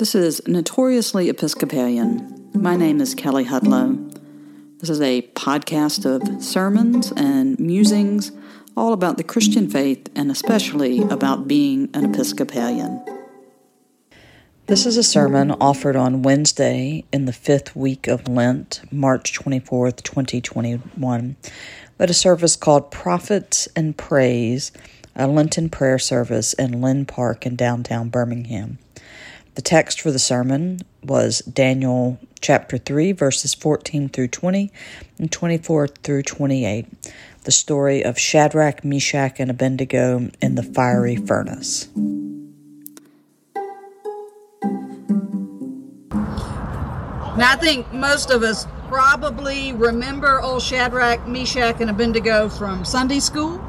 This is Notoriously Episcopalian. My name is Kelley Hudlow. This is a podcast of sermons and musings all about the Christian faith and especially about being an Episcopalian. This is a sermon offered on Wednesday in the fifth week of Lent, March 24th, 2021, at a service called Prophets and Praise, a Lenten prayer service in Linn Park in downtown Birmingham. The text for the sermon was Daniel chapter 3, verses 14 through 20 and 24 through 28, the story of Shadrach, Meshach, and Abednego in the fiery furnace. Now, I think most of us probably remember old Shadrach, Meshach, and Abednego from Sunday school.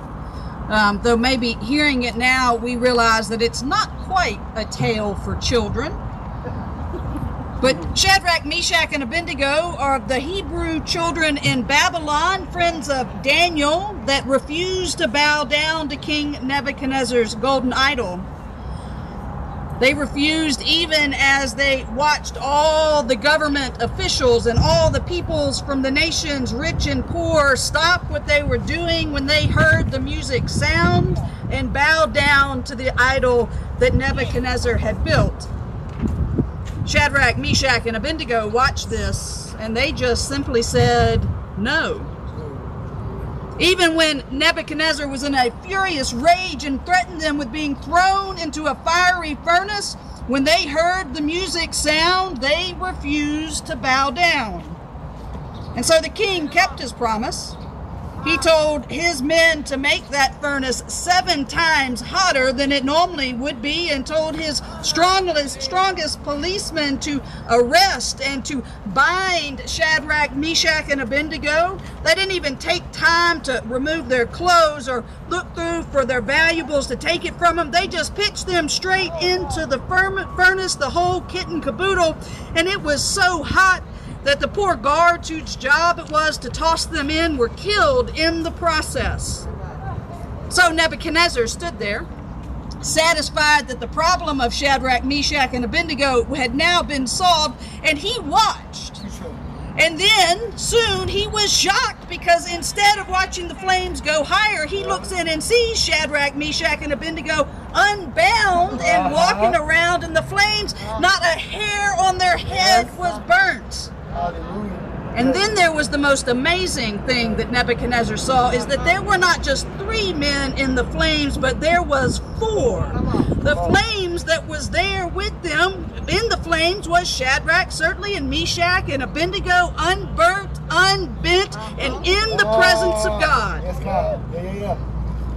Um, though maybe hearing it now, we realize that it's not quite a tale for children. But Shadrach, Meshach, and Abednego are the Hebrew children in Babylon, friends of Daniel, that refused to bow down to King Nebuchadnezzar's golden idol. They refused even as they watched all the government officials and all the peoples from the nations, rich and poor, stop what they were doing when they heard the music sound and bow down to the idol that Nebuchadnezzar had built. Shadrach, Meshach, and Abednego watched this and they just simply said, No. Even when Nebuchadnezzar was in a furious rage and threatened them with being thrown into a fiery furnace, when they heard the music sound, they refused to bow down. And so the king kept his promise. He told his men to make that furnace seven times hotter than it normally would be, and told his strongest, strongest policemen to arrest and to bind Shadrach, Meshach, and Abednego. They didn't even take time to remove their clothes or look through for their valuables to take it from them. They just pitched them straight into the furnace, the whole kit and caboodle, and it was so hot that the poor guards whose job it was to toss them in were killed in the process. So Nebuchadnezzar stood there, satisfied that the problem of Shadrach, Meshach, and Abednego had now been solved, and he watched. And then soon he was shocked because instead of watching the flames go higher, he looks in and sees Shadrach, Meshach, and Abednego unbound and walking around in the flames. Not a hair on their head was burnt. And then there was the most amazing thing that Nebuchadnezzar saw is that there were not just three men in the flames, but there was four. The flames that was there with them in the flames was Shadrach, certainly, and Meshach and Abednego, unburnt, unbent, and in the presence of God.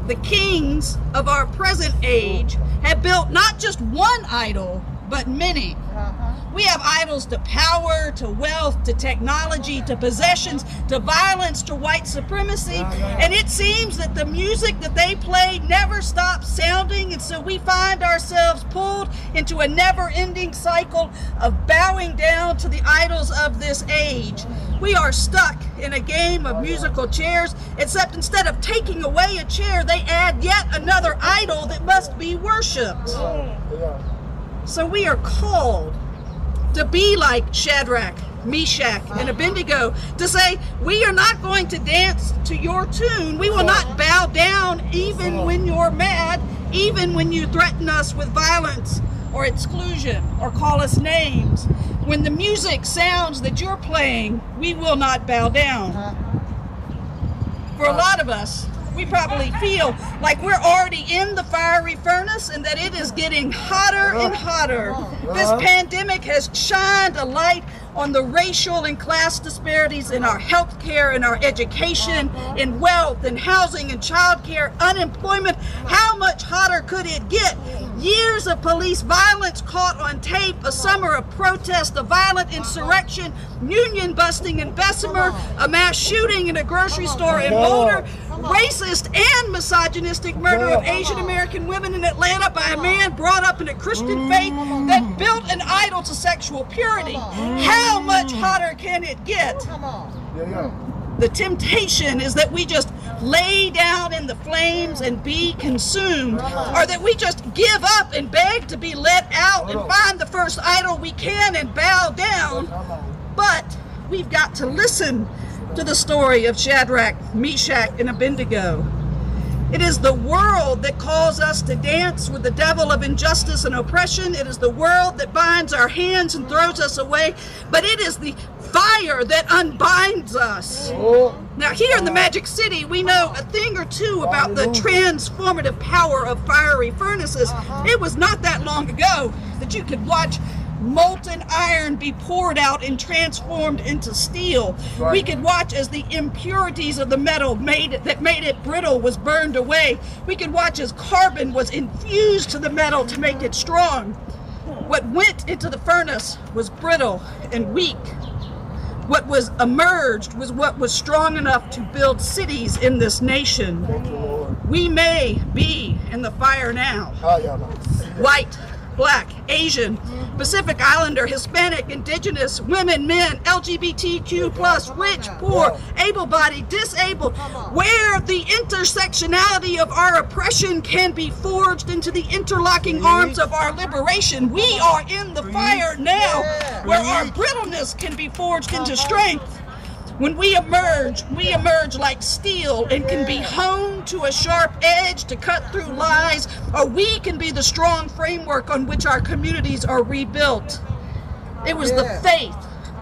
The kings of our present age have built not just one idol, but many. Uh-huh. We have idols to power, to wealth, to technology, to possessions, to violence, to white supremacy. And it seems that the music that they play never stops sounding. And so we find ourselves pulled into a never ending cycle of bowing down to the idols of this age. We are stuck in a game of musical chairs, except instead of taking away a chair, they add yet another idol that must be worshiped. Mm. So we are called to be like Shadrach, Meshach, and Abednego, to say, We are not going to dance to your tune. We will not bow down even when you're mad, even when you threaten us with violence or exclusion or call us names. When the music sounds that you're playing, we will not bow down. Uh-huh. For a lot of us, we probably feel like we're already in the fiery furnace and that it is getting hotter and hotter. This pandemic has shined a light on the racial and class disparities in our health care, in our education, in wealth, in housing, in child care, unemployment. How much hotter could it get? Years of police violence caught on tape, a summer of protest, a violent insurrection, union busting in Bessemer, a mass shooting in a grocery store in Boulder, racist and misogynistic murder of Asian American women in Atlanta by a man brought up in a Christian faith that built an idol to sexual purity. How much hotter can it get? The temptation is that we just lay down in the flames and be consumed, or that we just give up and beg to be let out and find the first idol we can and bow down. But we've got to listen to the story of Shadrach, Meshach, and Abednego. It is the world that calls us to dance with the devil of injustice and oppression. It is the world that binds our hands and throws us away. But it is the fire that unbinds us. Now, here in the Magic City, we know a thing or two about the transformative power of fiery furnaces. It was not that long ago that you could watch molten iron be poured out and transformed into steel. Right. We could watch as the impurities of the metal made it, that made it brittle was burned away. We could watch as carbon was infused to the metal to make it strong. What went into the furnace was brittle and weak. What was emerged was what was strong enough to build cities in this nation. We may be in the fire now. White, black, Asian, Pacific Islander, Hispanic, Indigenous, women, men, LGBTQ plus, rich, poor, able-bodied, disabled, where the intersectionality of our oppression can be forged into the interlocking arms of our liberation. We are in the fire now, where our brittleness can be forged into strength. When we emerge, we emerge like steel and can be honed to a sharp edge to cut through lies, or we can be the strong framework on which our communities are rebuilt. It was the faith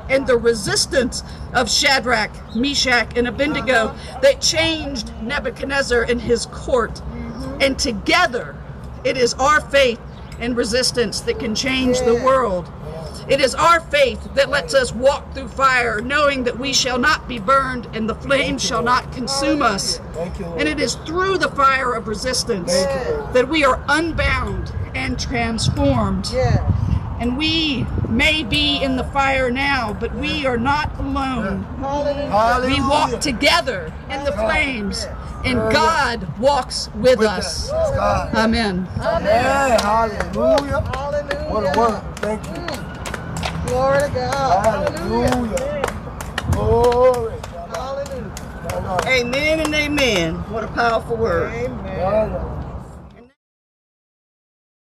and the resistance of Shadrach, Meshach, and Abednego uh-huh. that changed Nebuchadnezzar and his court. Mm-hmm. And together, it is our faith and resistance that can change the world. It is our faith that lets us walk through fire, knowing that we shall not be burned and the flames shall not consume us. And it is through the fire of resistance that we are unbound and transformed. And we may be in the fire now, but we are not alone. We walk together in the flames, and God walks with us. Amen. Amen. Hallelujah. What a word. Thank you. Mm. Glory to God. Hallelujah. Glory. Hallelujah. Amen and amen. What a powerful word. Amen.